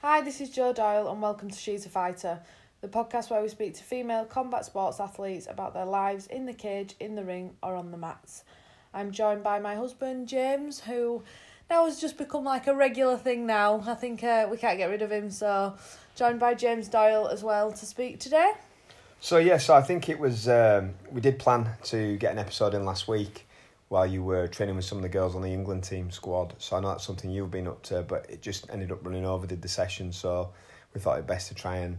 Hi, this is Joe Doyle, and welcome to She's a Fighter, the podcast where we speak to female combat sports athletes about their lives in the cage, in the ring, or on the mats. I'm joined by my husband, James, who now has just become like a regular thing now. I think uh, we can't get rid of him, so joined by James Doyle as well to speak today. So yeah, so I think it was um, we did plan to get an episode in last week while you were training with some of the girls on the England team squad. So I know that's something you've been up to, but it just ended up running over, did the session. So we thought it best to try and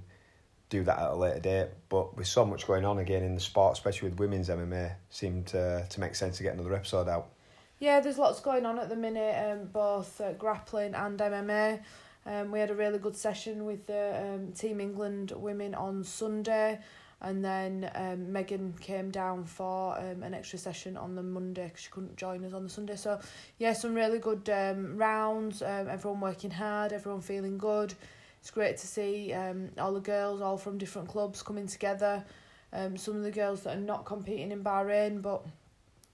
do that at a later date. But with so much going on again in the sport, especially with women's MMA, seemed to, to make sense to get another episode out. Yeah, there's lots going on at the minute, um, both uh, grappling and MMA. Um, we had a really good session with the um, Team England women on Sunday and then um, Megan came down for um, an extra session on the Monday because she couldn't join us on the Sunday. So, yeah, some really good um, rounds, um, everyone working hard, everyone feeling good. It's great to see um, all the girls, all from different clubs, coming together. Um, some of the girls that are not competing in Bahrain but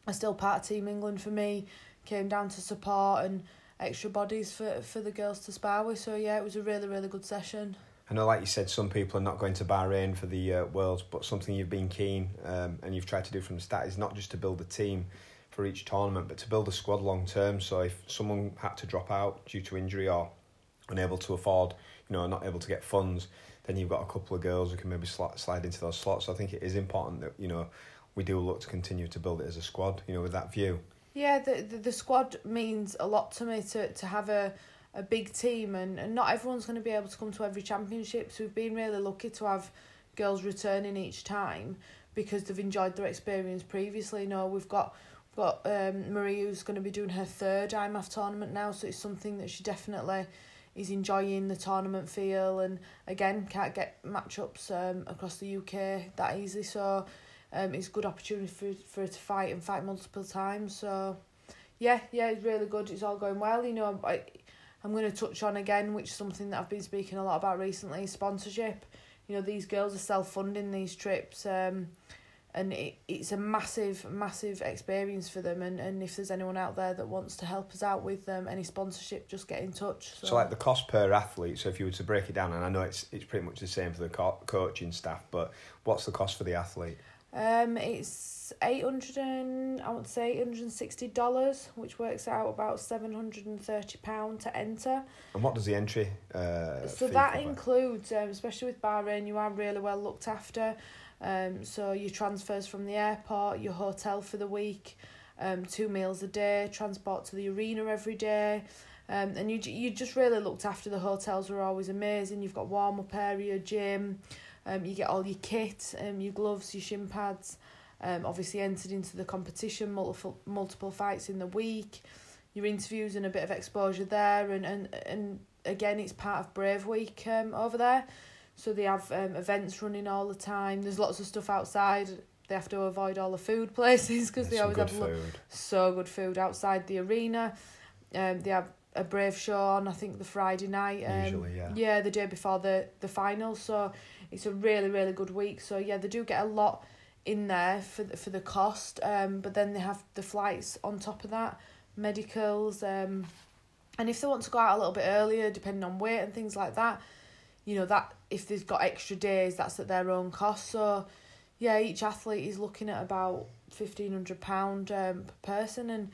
are still part of Team England for me came down to support and extra bodies for, for the girls to spar with. So, yeah, it was a really, really good session. I know, like you said, some people are not going to Bahrain for the uh, Worlds, but something you've been keen um, and you've tried to do from the start is not just to build a team for each tournament, but to build a squad long term. So if someone had to drop out due to injury or unable to afford, you know, not able to get funds, then you've got a couple of girls who can maybe slide, into those slots. So I think it is important that you know we do look to continue to build it as a squad. You know, with that view. Yeah, the the, the squad means a lot to me to to have a a big team and, and not everyone's going to be able to come to every championship. So we've been really lucky to have girls returning each time because they've enjoyed their experience previously. Know we've got we've got um, Marie who's going to be doing her third IMMAF tournament now so it's something that she definitely is enjoying the tournament feel. And again can't get matchups um, across the UK that easily. So um, it's a good opportunity for, for her to fight and fight multiple times. So yeah yeah it's really good. It's all going well you know. I, I'm going to touch on again, which is something that I've been speaking a lot about recently sponsorship. You know, these girls are self funding these trips. Um, and it, it's a massive, massive experience for them. And, and if there's anyone out there that wants to help us out with um, any sponsorship, just get in touch. So. so, like the cost per athlete. So, if you were to break it down, and I know it's it's pretty much the same for the co- coaching staff, but what's the cost for the athlete? Um, it's eight hundred and I would say eight hundred and sixty dollars, which works out about seven hundred and thirty pound to enter. And what does the entry? Uh, so that includes, um, especially with Bahrain, you are really well looked after. Um, so your transfers from the airport, your hotel for the week, um, two meals a day, transport to the arena every day. Um, and you you just really looked after. The hotels were always amazing. You've got warm up area, gym. Um, you get all your kit, um, your gloves, your shin pads. Um, obviously entered into the competition, multiple multiple fights in the week, your interviews and a bit of exposure there, and and and again it's part of Brave Week um over there, so they have um events running all the time. There's lots of stuff outside. They have to avoid all the food places because they always have food. so good food outside the arena. Um, they have a brave show on I think the Friday night. Um, Usually, yeah. Yeah, the day before the the final. So it's a really really good week. So yeah, they do get a lot in there for the, for the cost. Um, but then they have the flights on top of that, medicals. Um, and if they want to go out a little bit earlier, depending on weight and things like that, you know that if they've got extra days, that's at their own cost. So yeah, each athlete is looking at about fifteen hundred pound um, per person and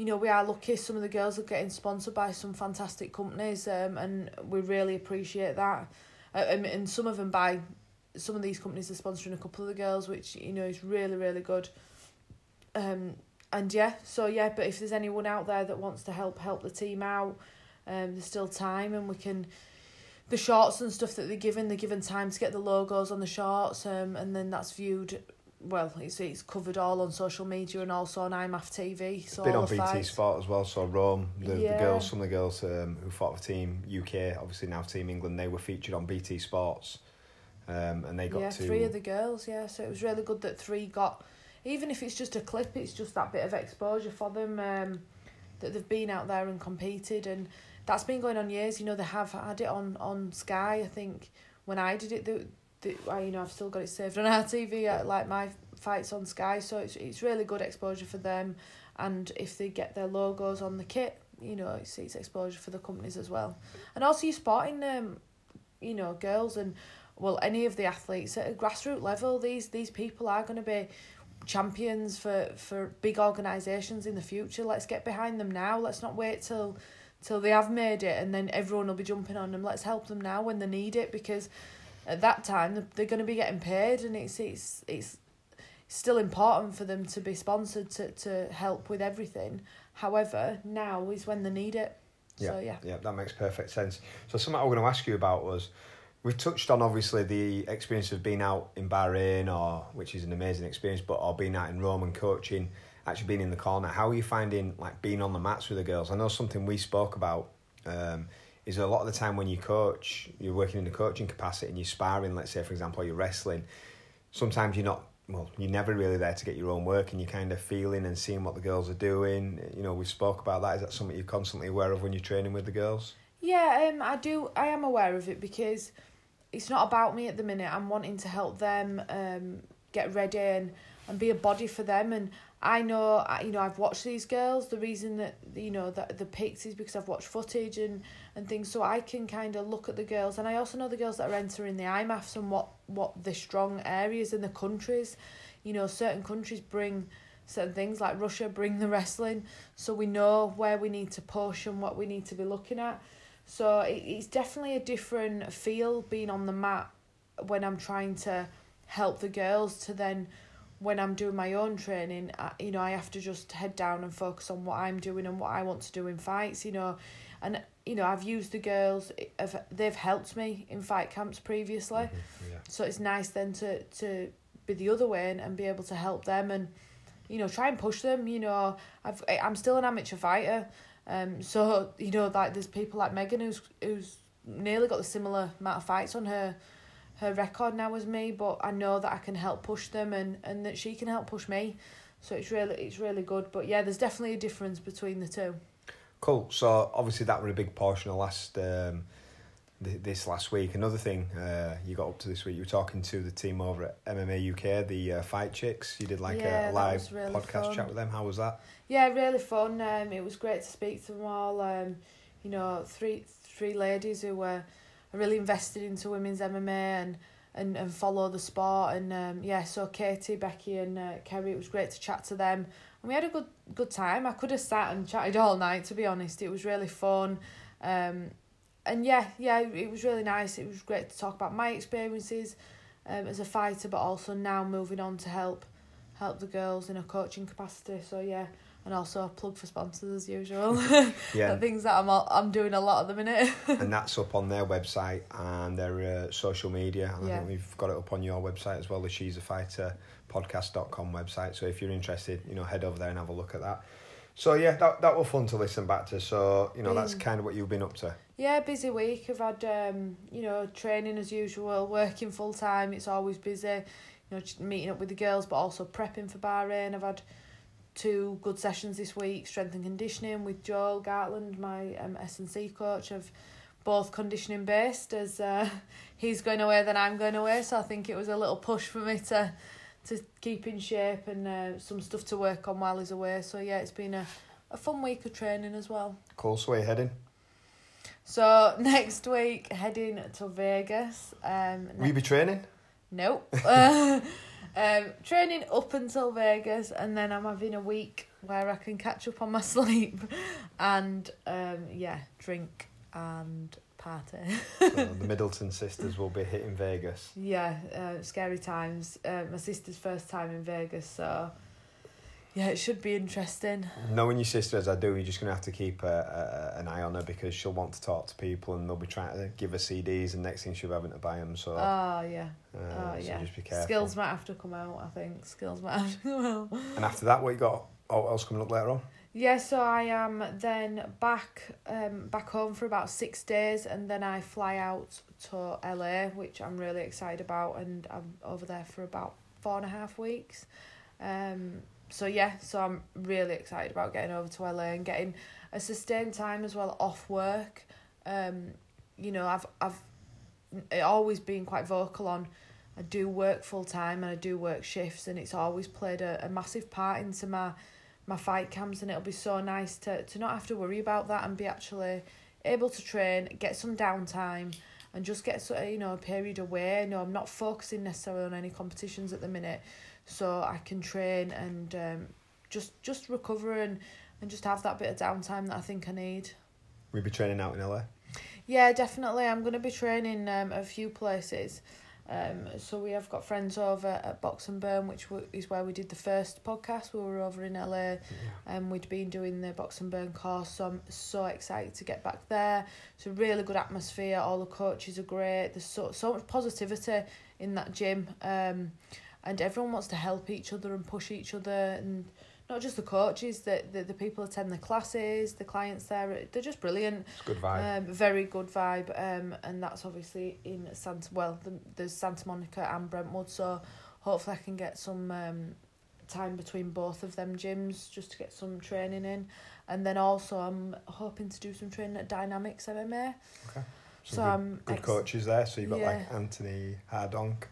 you know, we are lucky. Some of the girls are getting sponsored by some fantastic companies, um, and we really appreciate that. Uh, and, and some of them by some of these companies are sponsoring a couple of the girls, which you know is really really good. Um, and yeah, so yeah, but if there's anyone out there that wants to help help the team out, um, there's still time, and we can. The shorts and stuff that they're given, they're given time to get the logos on the shorts, um, and then that's viewed well, it's it's covered all on social media and also on IMMAF TV. So been on BT fights. Sport as well. So Rome, the, yeah. the girls, some of the girls um, who fought for Team UK, obviously now Team England, they were featured on BT Sports, um, and they got yeah, to three of the girls. Yeah, so it was really good that three got, even if it's just a clip, it's just that bit of exposure for them um, that they've been out there and competed, and that's been going on years. You know, they have had it on on Sky. I think when I did it, they, the, well, you know, I've still got it saved on our TV, uh, like my fights on Sky, so it's, it's really good exposure for them. And if they get their logos on the kit, you know it's, it's exposure for the companies as well, and also you're spotting um, you know girls and well any of the athletes at a grassroots level. These these people are going to be champions for for big organisations in the future. Let's get behind them now. Let's not wait till till they have made it and then everyone will be jumping on them. Let's help them now when they need it because at that time they're going to be getting paid and it's it's it's still important for them to be sponsored to, to help with everything. However, now is when they need it. Yeah, so yeah. yeah, that makes perfect sense. So something I was going to ask you about was we've touched on obviously the experience of being out in Bahrain or which is an amazing experience, but or being out in Rome and coaching, actually being in the corner. How are you finding like being on the mats with the girls? I know something we spoke about um, is a lot of the time when you coach, you're working in the coaching capacity and you're sparring, let's say for example, you're wrestling. Sometimes you're not well, you're never really there to get your own work and you're kind of feeling and seeing what the girls are doing. You know, we spoke about that. Is that something you're constantly aware of when you're training with the girls? Yeah, um, I do. I am aware of it because it's not about me at the minute. I'm wanting to help them um, get ready and, and be a body for them. And I know, you know, I've watched these girls. The reason that you know that the pics is because I've watched footage and and things, so I can kind of look at the girls. And I also know the girls that are entering the IMMAFs and what what the strong areas in the countries. You know, certain countries bring certain things like Russia bring the wrestling, so we know where we need to push and what we need to be looking at. So it, it's definitely a different feel being on the mat when I'm trying to help the girls to then when I'm doing my own training, I, you know, I have to just head down and focus on what I'm doing and what I want to do in fights, you know. And, you know, I've used the girls, they've helped me in fight camps previously. Mm-hmm, yeah. So it's nice then to, to be the other way and, and be able to help them and, you know, try and push them. You know, I've, I'm still an amateur fighter. Um, so you know, like there's people like Megan who's who's nearly got the similar amount of fights on her her record now as me, but I know that I can help push them and, and that she can help push me. So it's really it's really good. But yeah, there's definitely a difference between the two. Cool. So obviously that was a big portion of last um, th- this last week. Another thing uh, you got up to this week, you were talking to the team over at MMA UK, the uh, Fight Chicks. You did like Yeah, a that live really podcast fun. chat with them. How was that? Yeah, really fun. Um, it was great to speak to them all. Um, you know, three three ladies who were really invested into women's MMA and and, and follow the sport. And um, yeah, so Katie, Becky, and uh, Kerry, it was great to chat to them. And we had a good good time. I could have sat and chatted all night. To be honest, it was really fun. Um, and yeah, yeah, it was really nice. It was great to talk about my experiences um, as a fighter, but also now moving on to help help the girls in a coaching capacity. So yeah, and also a plug for sponsors as usual. Yeah. the things that I'm all, I'm doing a lot at the minute. and that's up on their website and their uh, social media. And I think we've got it up on your website as well, the She's a Fighter podcast.com website. So if you're interested, you know, head over there and have a look at that. So yeah, that that was fun to listen back to. So, you know, that's kind of what you've been up to. yeah, busy week. I've had um, you know training as usual, working full time. It's always busy. You know, meeting up with the girls, but also prepping for Bahrain. I've had two good sessions this week, strength and conditioning with Joel Gartland, my um, S&C coach of both conditioning based as uh, he's going away then I'm going away so I think it was a little push for me to to keep in shape and uh, some stuff to work on while he's away so yeah it's been a, a fun week of training as well Cool. So where heading? so next week heading to Vegas um Will you be training? Nope. um, training up until Vegas, and then I'm having a week where I can catch up on my sleep, and um, yeah, drink and party. the Middleton sisters will be hitting Vegas. yeah, uh, scary times. Uh, my sister's first time in Vegas, so yeah, it should be interesting. Knowing your sister as I do, you're just going to have to keep a, a, an eye on her because she'll want to talk to people and they'll be trying to give her CDs and next thing she'll be having to buy them. So, Oh yeah, uh, oh so yeah. just be careful. Skills might have to come out. I think skills might have to come out. And after that, what you got oh, else coming up later on? Yeah, so I am then back um back home for about six days and then I fly out to LA, which I'm really excited about and I'm over there for about four and a half weeks. Um so yeah, so I'm really excited about getting over to LA and getting a sustained time as well off work. Um, you know, I've I've always been quite vocal on I do work full time and I do work shifts and it's always played a, a massive part into my my fight camps, and it'll be so nice to to not have to worry about that and be actually able to train, get some downtime, and just get you know a period away. No, I'm not focusing necessarily on any competitions at the minute, so I can train and um, just just recover and and just have that bit of downtime that I think I need. We'll be training out in LA. Yeah, definitely. I'm going to be training um, a few places. Um, so we have got friends over at Box and Burn, which w- is where we did the first podcast. We were over in LA, and um, we'd been doing the Box and Burn course. So I'm so excited to get back there. It's a really good atmosphere. All the coaches are great. There's so so much positivity in that gym, um, and everyone wants to help each other and push each other and not just the coaches, the, the, the people attend the classes, the clients there, they're just brilliant. It's good vibe. Um, very good vibe, um, and that's obviously in Santa. Well, the, there's Santa Monica and Brentwood, so hopefully I can get some um, time between both of them gyms just to get some training in, and then also I'm hoping to do some training at Dynamics MMA. Okay. So Some I'm good, good ex- coaches there. So you've got like Antoni Hardonk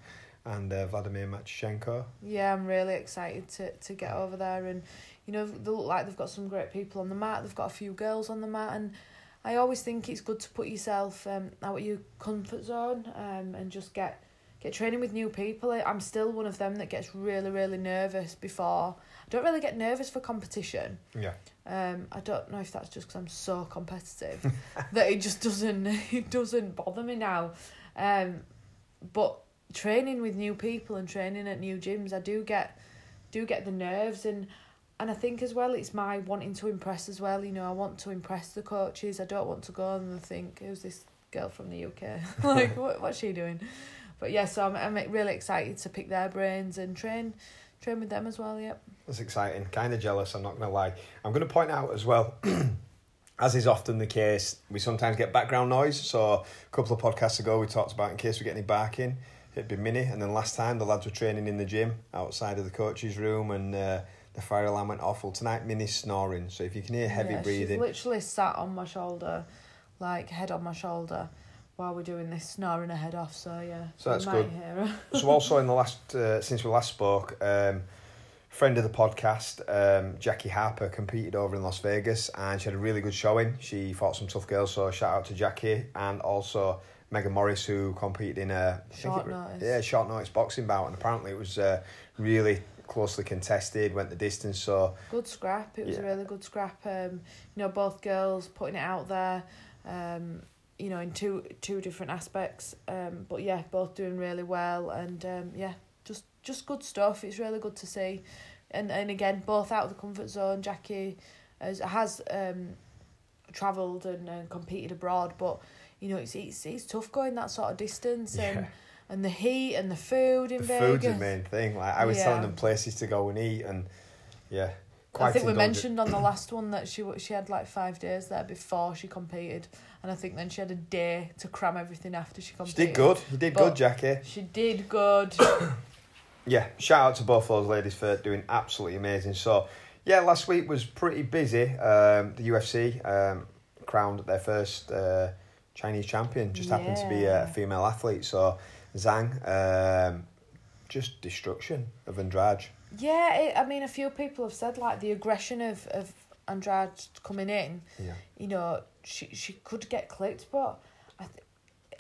and uh, Vladimir Matyushenko. Yeah, I'm really excited to, to get over there, and you know they look like they've got some great people on the mat. They've got a few girls on the mat, and I always think it's good to put yourself um out of your comfort zone um and just get get training with new people. I- I'm still one of them that gets really really nervous before. I don't really get nervous for competition. Yeah. Um, I don't know if that's just because I'm so competitive that it just doesn't it doesn't bother me now. Um, but training with new people and training at new gyms, I do get do get the nerves and and I think as well it's my wanting to impress as well. You know, I want to impress the coaches. I don't want to go and think who's this girl from the UK like what what's she doing. But yeah, so I'm I'm really excited to pick their brains and train train with them as well. Yep. That's exciting. Kind of jealous, I'm not going to lie. I'm going to point out as well, as is often the case, we sometimes get background noise. So a couple of podcasts ago, we talked about in case we get any barking, it'd be Minnie. And then last time, the lads were training in the gym outside of the coach's room and uh, the fire alarm went off. Well, tonight, Minnie's snoring. So if you can hear heavy yeah, breathing, She's literally sat on my shoulder, like head on my shoulder, while we're doing this, snoring her head off. So yeah, So that's might good. Hear her. so also in the last uh, since we last spoke um friend of the podcast um jackie harper competed over in las vegas and she had a really good showing she fought some tough girls so shout out to jackie and also megan morris who competed in a think Short it- notice. yeah short notice boxing bout and apparently it was uh, really closely contested went the distance so Good scrap. It was Yeah. a really good scrap. Um, you know, both girls putting it out there. Um, you know, in two two different aspects. Um, but yeah, both doing really well, and um, yeah, just just good stuff. It's really good to see, and and again, both out of the comfort zone. Jackie has has um, travelled and, and competed abroad, but you know, it's it's it's tough going that sort of distance and. yeah And the heat and the food in the Vegas. food's the main thing like i was Yeah. telling them places to go and eat and yeah I think we mentioned on the last one that she she had like five days there before she competed, and I think then she had a day to cram everything after she competed. she did good you did But- good jackie She did good. yeah, shout out to both those ladies for doing absolutely amazing. So, yeah, last week was pretty busy. Um, the UFC um, crowned their first uh, Chinese champion. Just happened to be a female athlete. So, Zhang, um, just destruction of Andrade. yeah, it, I mean, a few people have said like the aggression of of Andrade coming in. Yeah, You know, she she could get clipped, but I th-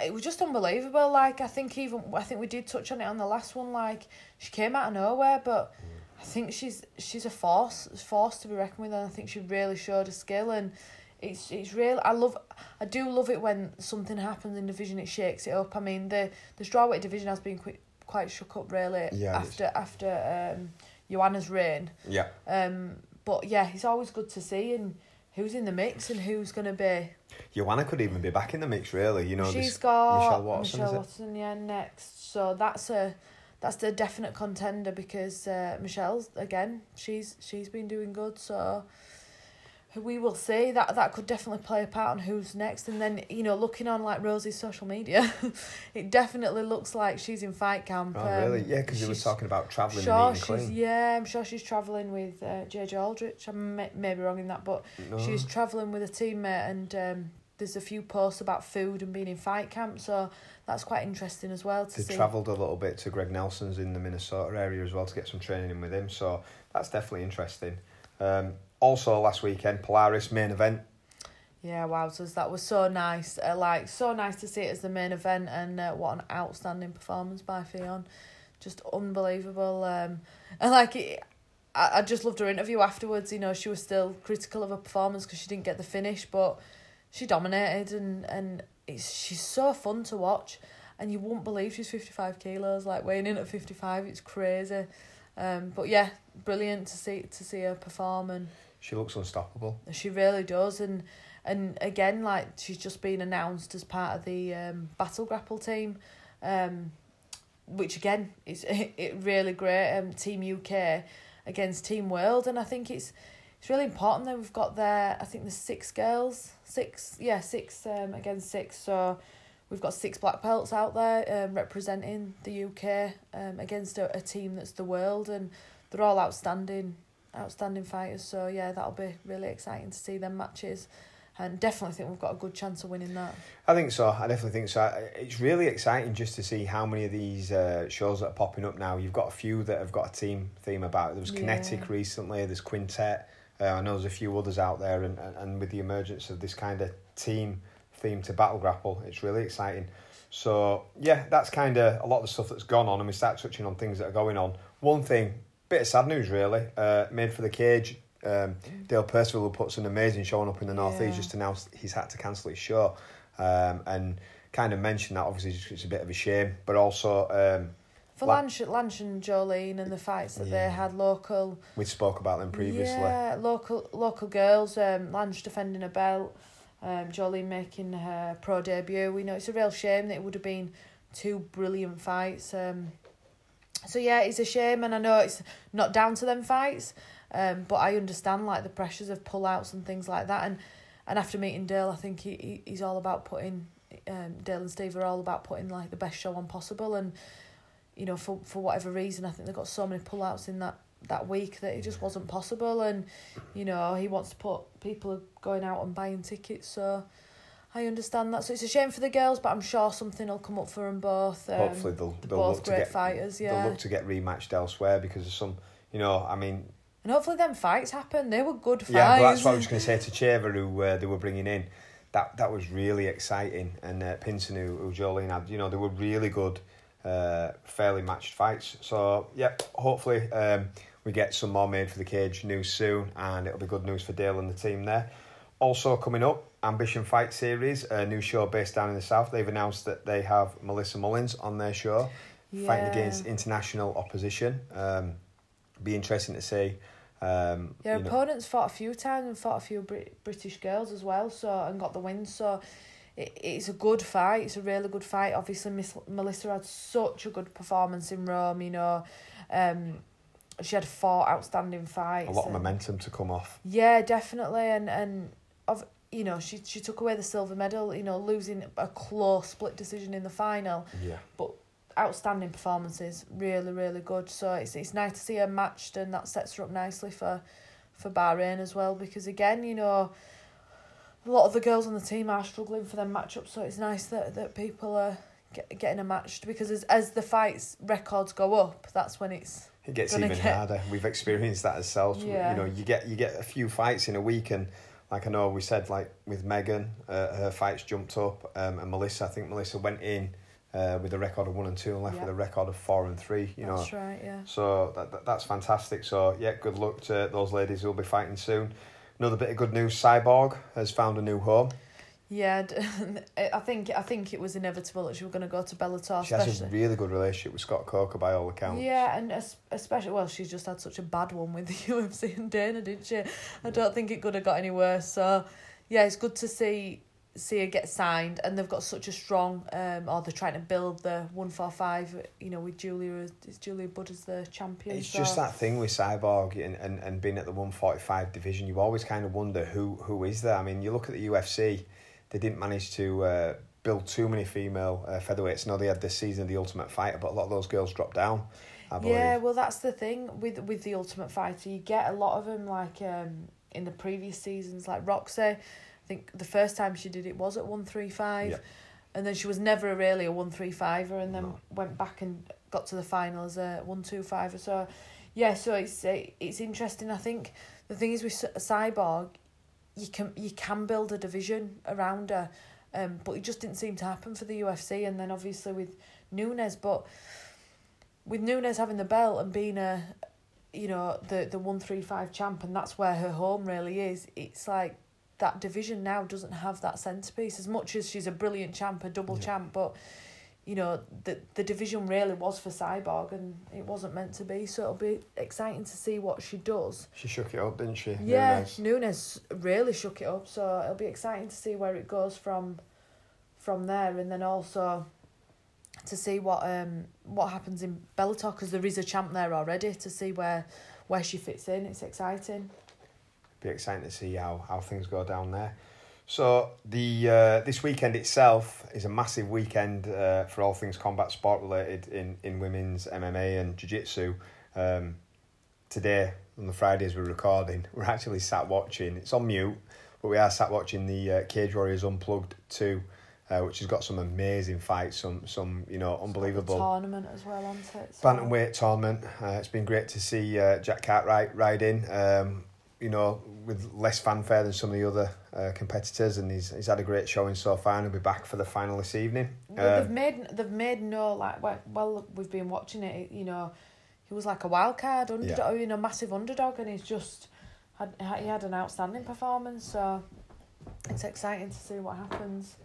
it was just unbelievable. Like I think even I think we did touch on it on the last one. Like she came out of nowhere, but I think she's she's a force, force to be reckoned with, and I think she really showed her skill and. It's it's real. I love, I do love it when something happens in division. It shakes it up. I mean, the the strawweight division has been quite quite shook up really Yeah, after after um, Joanna's reign. yeah. Um, but yeah, it's always good to see and who's in the mix and who's gonna be. Joanna could even be back in the mix, really. You know, She's this got Michelle Waterson, Michelle? Waterson, yeah, next. So that's a that's the definite contender because uh, Michelle's again. She's she's been doing good. So we will see that that could definitely play a part on who's next. And then you know, looking on like Rosie's social media, it definitely looks like she's in fight camp. Oh, really? Um, Yeah, because you were talking about travelling Sure, she's yeah. I'm sure she's traveling with uh, JJ Aldrich. I may, may be wrong in that, but No. she's traveling with a teammate, and um, there's a few posts about food and being in fight camp. So that's quite interesting as well to They travelled a little bit to Greg Nelson's in the Minnesota area as well to get some training in with him. So that's definitely interesting. Um, also, last weekend, Polaris main event. Yeah, wowzers, that was so nice. Uh, like so nice to see it as the main event, and uh, what an outstanding performance by Ffion, just unbelievable. Um, and like it, I, I just loved her interview afterwards. You know, she was still critical of her performance because she didn't get the finish, but she dominated, and and it's she's so fun to watch. And you won't believe she's fifty five kilos, like weighing in at fifty five. It's crazy. Um, but yeah, brilliant to see to see her perform and She looks unstoppable. she really does, and and again, like she's just been announced as part of the um, battle grapple team, um, which again is it really great. Um, team UK against Team World, and I think it's it's really important that we've got there. I think there's six girls, six yeah six um against six, so we've got six black belts out there um, representing the UK um against a, a team that's the world, and they're all outstanding outstanding fighters. So yeah, that'll be really exciting to see them matches, and definitely think we've got a good chance of winning that. I think so. I definitely think so. It's really exciting just to see how many of these uh, shows that are popping up now. You've got a few that have got a team theme about it. There was Yeah. Kinetic recently. There's Quintet. Uh, I know there's a few others out there, and, and, and with the emergence of this kind of team theme to battle grapple, it's really exciting. So yeah, that's kind of a lot of the stuff that's gone on, and we start touching on things that are going on. One thing, bit of sad news really. Uh, made for the cage. Um, Dale Percival who puts an amazing showing up in the North Yeah. East just announced he's had to cancel his show, um, and kind of mentioned that obviously it's- it's a bit of a shame, but also um, For Lanch, Lanch and Jolene and the fights that Yeah. they had local. we spoke about them previously. Yeah, local local girls. Um, Lanch defending a belt. Um, Jolene making her pro debut. We know it's a real shame that it would have been two brilliant fights. Um, so yeah, it's a shame, and I know it's not down to them fights. Um, but I understand like the pressures of pullouts and things like that, and and after meeting Dale, I think he, he he's all about putting. Um, Dale and Steve are all about putting like the best show on possible, and you know for for whatever reason, I think they got so many pullouts in that that week that it just wasn't possible, and you know he wants to put people going out and buying tickets, so. I understand that, so it's a shame for the girls, but I'm sure something will come up for them both. Um, Hopefully they'll they'll both look to get fighters, yeah. they'll look to get rematched elsewhere because of some, you know, I mean, And hopefully them fights happen. They were good fights. yeah, but that's what I was going to say to Cheva, who uh, they were bringing in. That that was really exciting, and uh, Pinson, who, who Jolene had, you know, they were really good, uh, fairly matched fights. So yeah, hopefully um, we get some more made for the cage news soon, and it'll be good news for Dale and the team there. Also coming up, Ambition Fight Series, a new show based down in the south. They've announced that they have Melissa Mullins on their show, fighting against international opposition. Um, be interesting to see. Um, Your you know- opponents fought a few times and fought a few Brit- British girls as well, so and got the win. So it, it's a good fight. It's a really good fight. Obviously, Miss Melissa had such a good performance in Rome. You know, um, she had four outstanding fights. a lot of momentum to come off. Yeah, definitely, and and of you know she she took away the silver medal. You know, losing a close split decision in the final. Yeah. But outstanding performances, really, really good. So it's it's nice to see her matched, and that sets her up nicely for for Bahrain as well. Because again, you know, a lot of the girls on the team are struggling for them matchups. So it's nice that that people are get, getting a matched because as as the fights records go up, that's when it's It gets even get- harder. We've experienced that ourselves. Yeah. You know, you get you get a few fights in a week, and like I know we said, like with Megan, uh, her fights jumped up, um, and Melissa. I think Melissa went in uh, with a record of one and two, and left Yeah. with a record of four and three. You know, that's right, yeah. so that, that that's fantastic. So yeah, good luck to those ladies who'll be fighting soon. Another bit of good news: Cyborg has found a new home. Yeah, I think I think it was inevitable that she was going to go to Bellator, She has a really good relationship with Scott Coker by all accounts. Yeah, and especially well, she's just had such a bad one with the UFC and Dana, didn't she? I don't think it could have got any worse. So, yeah, it's good to see see her get signed, and they've got such a strong. Um, or they're trying to build the one four five. You know, with Julia, is Julia Budd as the champion. It's so- just that thing with Cyborg and, and, and being at the 145 division, you always kind of wonder who, who is there. I mean, you look at the UFC, they didn't manage to uh, build too many female uh, featherweights. No, they had this season of the Ultimate Fighter, but a lot of those girls dropped down. Yeah, well, that's the thing with with the Ultimate Fighter. You get a lot of them like um in the previous seasons, like Roxy. I think the first time she did it was at one three five, and then she was never really a one three fiver, and then No. went back and got to the final as a one two fiver. So yeah, so it's it's interesting. I think the thing is with Cyborg, you can you can build a division around her, um, but it just didn't seem to happen for the UFC. And then obviously with Nunes, but with Nunes having the belt and being a, you know, the the one three five champ, and that's where her home really is. It's like that division now doesn't have that centerpiece as much as she's a brilliant champ, a double Yeah. champ, but. You know the the division really was for Cyborg and it wasn't meant to be. So it'll be exciting to see what she does. She shook it up, didn't she? Yeah, Nunes? Nunes really shook it up, so it'll be exciting to see where it goes from from there, and then also to see what um what happens in Bellator because there is a champ there already. To see where where she fits in, it's exciting. be exciting to see how, how things go down there. So the uh, this weekend itself is a massive weekend uh, for all things combat sport related in, in women's MMA and jiu jitsu. Um, today on the Fridays we're recording, we're actually sat watching. It's on mute, but we are sat watching the uh, Cage Warriors Unplugged two, uh, which has got some amazing fights, some some you know unbelievable tournament as well, hasn't it? So- bantamweight tournament. Uh, it's been great to see uh, Jack Cartwright ride in. Um, you know, with less fanfare than some of the other uh, competitors, and he's he's had a great showing so far, and he'll be back for the final this evening. Well, they've Um, made they've made no like well, well we've been watching it. You know, he was like a wild card underdog, you know, massive underdog, and he's just had he had an outstanding performance. So it's exciting to see what happens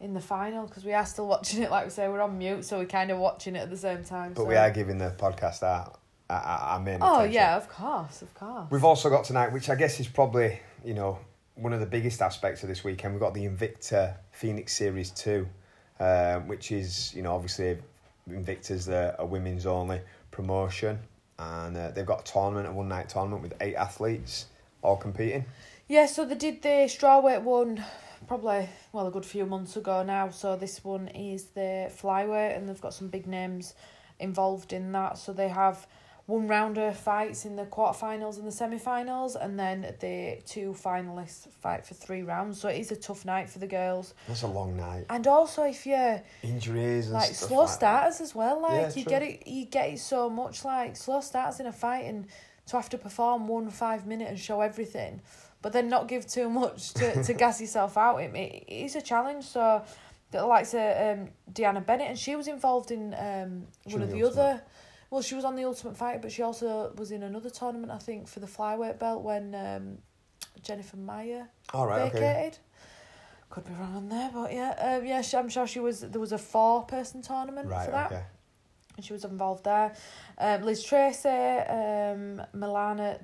in the final because we are still watching it. Like we say, we're on mute, so we're kind of watching it at the same time. but so. we are giving the podcast our our, our main Oh attention. yeah, of course, of course. We've also got tonight, which I guess is probably you know one of the biggest aspects of this weekend. We've got the Invicta Phoenix Series Two, um, which is you know obviously Invicta's a, a women's only promotion, and uh, they've got a tournament, a one night tournament with eight athletes all competing. Yeah, so they did the strawweight one probably well a good few months ago now. So this one is the flyweight, and they've got some big names involved in that. So they have one rounder fights in the quarterfinals and the semi-finals, and then the two finalists fight for three rounds. So it is a tough night for the girls. That's a long night. And also, if you're Injuries and like stuff slow like that. starters as well, like Yeah, you true. get it, you get it so much like slow starters in a fight, and to have to perform one five minute and show everything, but then not give too much to, to gas yourself out. It, it is a challenge. So, the likes of um, Deanna Bennett, and she was involved in um one of the other. Well, she was on the Ultimate Fighter, but she also was in another tournament, I think, for the flyweight belt when um, Jennifer Maia All right, okay. vacated. Could be wrong on there, but yeah, um, yeah, she, I'm sure she was. There was a four-person tournament Right, for that, okay. And she was involved there. Um, Liz Tracy, um, Milana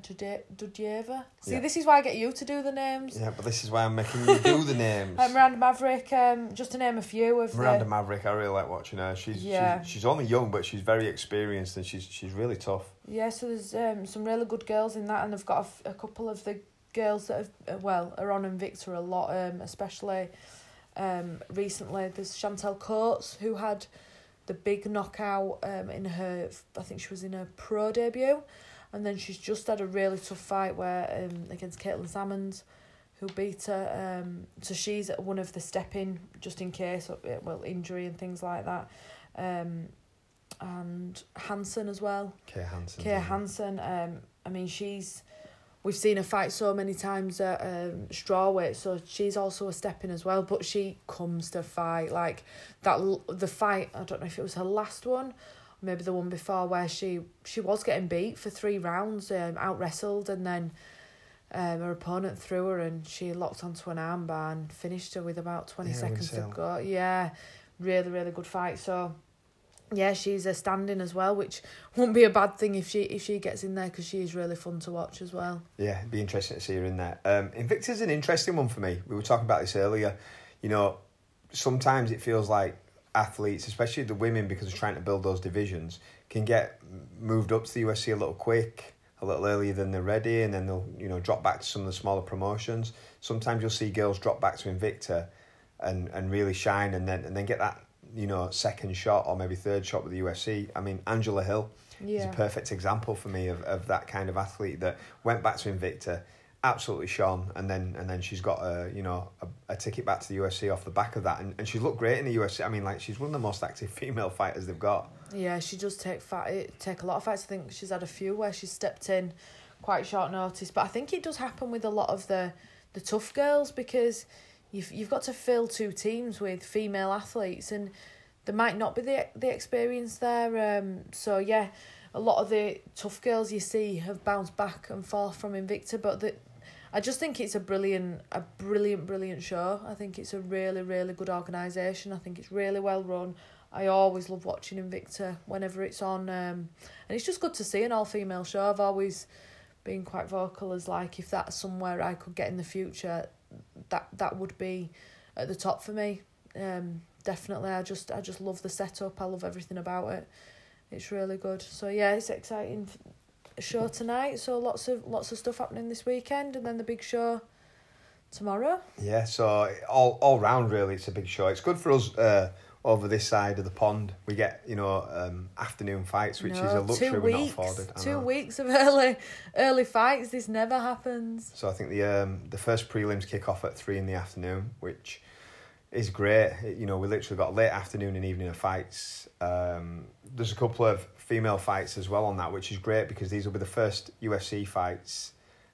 Dudieva. See, Yeah. this is why I get you to do the names. Yeah, but this is why I'm making you do the names. Uh, Miranda Maverick, um, just to name a few of Miranda the. Maverick, I really like watching her. She's, Yeah. she's she's only young, but she's very experienced and she's she's really tough. Yeah, so there's um, some really good girls in that, and they've got a, f- a couple of the girls that have uh, well are on Invicta a lot, um, especially um, recently. There's Chantel Coates who had the big knockout um, in her. I think she was in her pro debut, and then she's just had a really tough fight where um, against Caitlin Salmons, who beat her. Um, so she's one of the stepping just in case, uh, well, injury and things like that. Um, and Hansen as well. Kay Hansen. Kay Hansen, um, I mean, she's we've seen her fight so many times at um, strawweight, so she's also a stepping as well. But she comes to fight like that. The fight, I don't know if it was her last one, maybe the one before, where she she was getting beat for three rounds, um, out wrestled, and then. Um, her opponent threw her and she locked onto an armbar and finished her with about 20 Yeah, seconds to go. Yeah, really, really good fight. So, yeah, she's a standing as well, which won't be a bad thing if she if she gets in there because she is really fun to watch as well. Yeah, it'd be interesting to see her in there. Um, Invicta's an interesting one for me. We were talking about this earlier. You know, sometimes it feels like athletes, especially the women, because of trying to build those divisions, can get moved up to the UFC a little quick, a little earlier than they're ready, and then they'll you know drop back to some of the smaller promotions. Sometimes you'll see girls drop back to Invicta, and and really shine, and then and then get that you know second shot or maybe third shot with the UFC. I mean, Angela Hill is a perfect example for me of, of that kind of athlete that went back to Invicta absolutely shone, and then and then she's got a you know a, a ticket back to the UFC off the back of that, and, and she looked great in the UFC. I mean, like she's one of the most active female fighters they've got. Yeah, she does take fight eh, take a lot of fights. I think she's had a few where she's stepped in quite short notice, but I think it does happen with a lot of the the tough girls because you've you've got to fill two teams with female athletes and there might not be the the experience there. Um, so yeah, a lot of the tough girls you see have bounced back and forth from Invicta, but the I just think it's a brilliant, a brilliant, brilliant show. I think it's a really, really good organisation. I think it's really well run. I always love watching Invicta whenever it's on, um, and it's just good to see an all female show. I've always been quite vocal as like if that's somewhere I could get in the future, that that would be at the top for me. Um, definitely, I just I just love the setup. I love everything about it. It's really good. So yeah, it's exciting show tonight. So lots of lots of stuff happening this weekend, and then the big show tomorrow. Yeah, so all all round really, it's a big show. It's good for us uh, over this side of the pond. We get you know um, afternoon fights, which No, is a luxury two we're not afforded. I Two know. weeks of early early fights. This never happens. So I think the um, the first prelims kick off at three in the afternoon, which is great. You know, we literally got late afternoon and evening of fights. Um, there's a couple of female fights as well on that, which is great because these will be the first UFC fights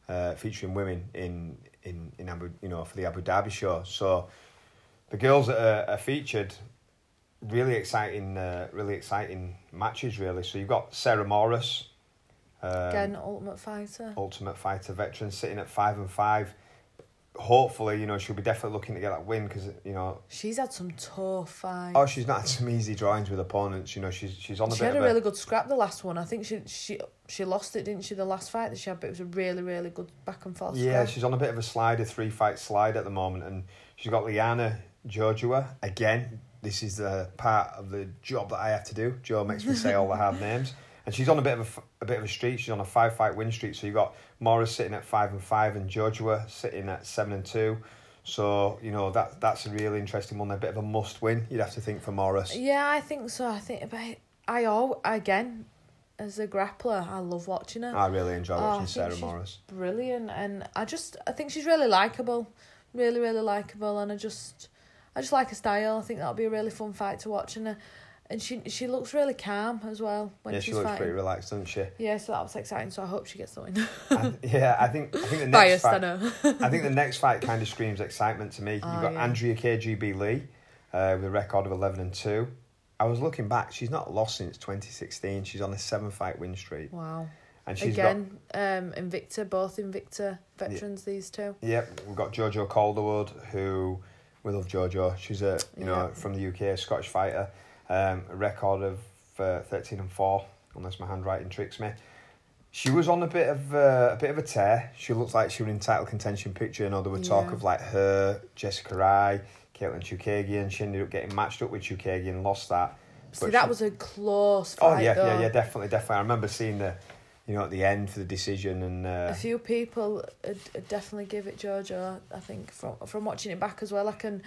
uh, featuring women in in in Abu, you know, for the Abu Dhabi show. So the girls that are, are featured, really exciting, uh, really exciting matches. Really, so you've got Sarah Moras. Um, Again, Ultimate Fighter. Ultimate Fighter veteran sitting at five and five. Hopefully, you know she'll be definitely looking to get that win because you know. She's had some tough fights. Oh, she's not had some easy drawings with opponents. You know, she's she's on a she bit had a really good scrap the last one. I think she she she lost it, didn't she? The last fight that she had, but it was a really really good back and forth. yeah. scrap. She's on a bit of a slide, a three fight slide at the moment, and she's got Liana Jojua again. This is the part of the job that I have to do. Joe makes me say all the hard names, and she's on a bit of a, a bit of a streak. She's on a five fight win streak. So you have got Moras sitting at five and five, and Jojua sitting at seven and two. So you know that that's a really interesting one. A bit of a must win. You'd have to think for Moras. Yeah, I think so. I think but I all again as a grappler, I love watching her. I really enjoy Oh, watching think Sarah she's Morris. Brilliant, and I just I think she's really likable, really really likable, and I just I just like her style. I think that'll be a really fun fight to watch, and uh, and she she looks really calm as well when Yeah, she's she looks fighting. pretty relaxed, doesn't she? Yeah, so that was exciting. So I hope she gets the win. And, yeah, I think I think the next Biased, I fight. know. I think the next fight kind of screams excitement to me. You've Oh, got yeah. Andrea KGB Lee uh, with a record of eleven and two. I was looking back; she's not lost since twenty sixteen. She's on a seven fight win streak, Wow. and she's Again, um, Invicta, both Invicta veterans. These two. got yep. We've got Jojo Calderwood, who we love Jojo. She's a you know Yeah. from the UK, a Scottish fighter. Um, a record of uh, thirteen and four, unless my handwriting tricks me. She was on a bit of uh, a bit of a tear. She looks like she was in title contention picture. You know, there were talk Yeah. of like her, Jessica Eye, Katlyn Chookagian. She ended up getting matched up with Chookagian, lost that. See, But that she- was a close Oh yeah, though. yeah, yeah, definitely, definitely. I remember seeing the, you know, at the end for the decision and uh, A few people definitely give it Jojo. I think from from watching it back as well, I can.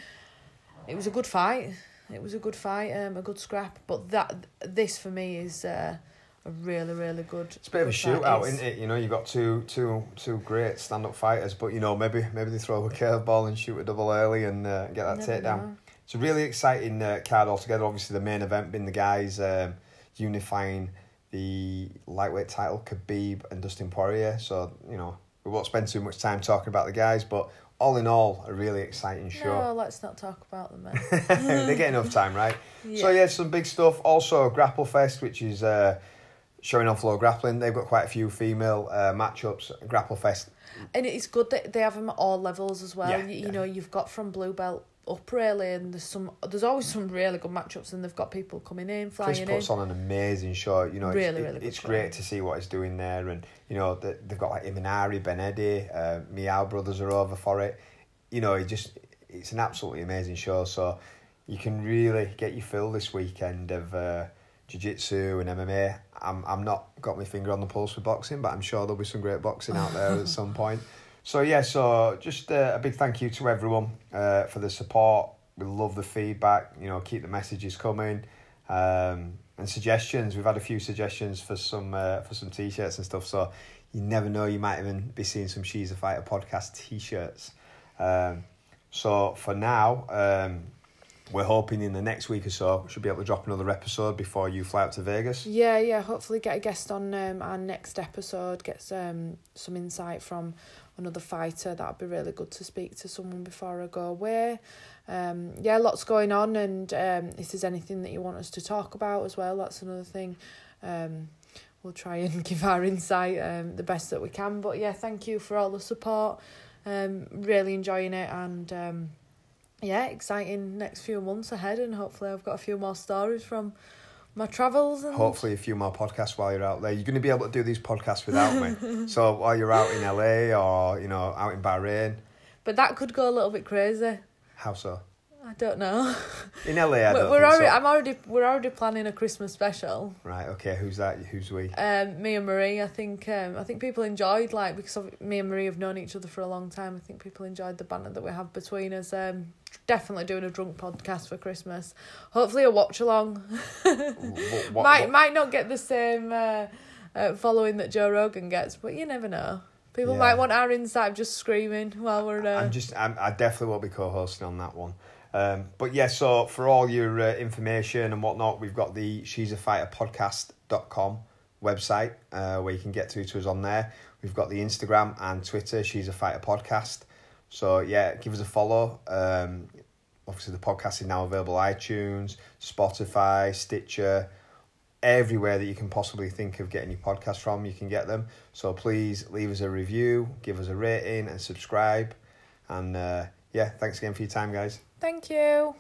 It was a good fight. It was a good fight, um, a good scrap. But that this for me is uh, a really really good. it's a bit of a shootout, It's- isn't it? You know, you've got two, two, two great stand-up fighters, but you know, maybe, maybe they throw a curveball and shoot a double early and uh, get that takedown. It's a really exciting uh, card altogether. Obviously, the main event being the guys um, unifying the lightweight title, Khabib and Dustin Poirier. So you know, we won't spend too much time talking about the guys, but all in all, a really exciting show. No, let's not talk about them. Then. they get enough time, right? So yeah, some big stuff. Also, Grapple Fest, which is uh, showing off low grappling. They've got quite a few female uh, matchups. Grapple Fest. And it's good that they have them at all levels as well. Yeah, you, yeah. you know, you've got from blue belt up really, and there's some. There's always some really good matchups, and they've got people coming in, flying Chris in. puts on an amazing show. You know, Really, it's, really it's show. great to see what he's doing there, and you know the, they've got like Imanari, Ben Eddy, uh, Miyao Brothers are over for it. You know, it just it's an absolutely amazing show. So you can really get your fill this weekend of uh, jiu-jitsu and MMA. I'm I'm not got my finger on the pulse with boxing, but I'm sure there'll be some great boxing out there at some point. So yeah, so just uh, a big thank you to everyone uh, for the support. We love the feedback. You know, keep the messages coming. Um, and suggestions. We've had a few suggestions for some uh, for some t-shirts and stuff. So you never know, you might even be seeing some She's a Fighter podcast t-shirts. Um, so for now, um, we're hoping in the next week or so we should be able to drop another episode before you fly out to Vegas. Yeah, yeah. Hopefully, get a guest on um, our next episode. Get some some insight from another fighter. That'd be really good to speak to someone before I go away. Um, yeah, lots going on, and um, if there's anything that you want us to talk about as well, that's another thing. Um, we'll try and give our insight um, the best that we can. But yeah, thank you for all the support. Um, really enjoying it, and um, yeah, exciting next few months ahead, and hopefully I've got a few more stories from my travels. And... Hopefully, a few more podcasts while you're out there. You're going to be able to do these podcasts without me. so while you're out in LA or you know out in Bahrain, But that could go a little bit crazy. how so? I don't know. In LA, I we're don't we're already, so. I'm already, we're already planning a Christmas special. Right. Okay. Who's that? Who's we? Um, me and Marie, I think, um, I think people enjoyed like because of, me and Marie have known each other for a long time. I think people enjoyed the banter that we have between us. Um, definitely doing a drunk podcast for Christmas. Hopefully, a watch along. Might what- might not get the same uh, uh, following that Joe Rogan gets, but you never know. People Yeah. might want our insight of just screaming while we're. Uh, I'm just, I'm, I definitely won't be co-hosting on that one. Um, but yeah, so for all your uh, information and whatnot, we've got the She's a Fighter podcast.com website uh, where you can get through to us on there. We've got the Instagram and Twitter, She's a Fighter podcast. So yeah, give us a follow. Um, obviously, the podcast is now available iTunes, Spotify, Stitcher, everywhere that you can possibly think of getting your podcast from. You can get them. So please leave us a review, give us a rating, and subscribe. And uh, yeah, thanks again for your time, guys. Thank you.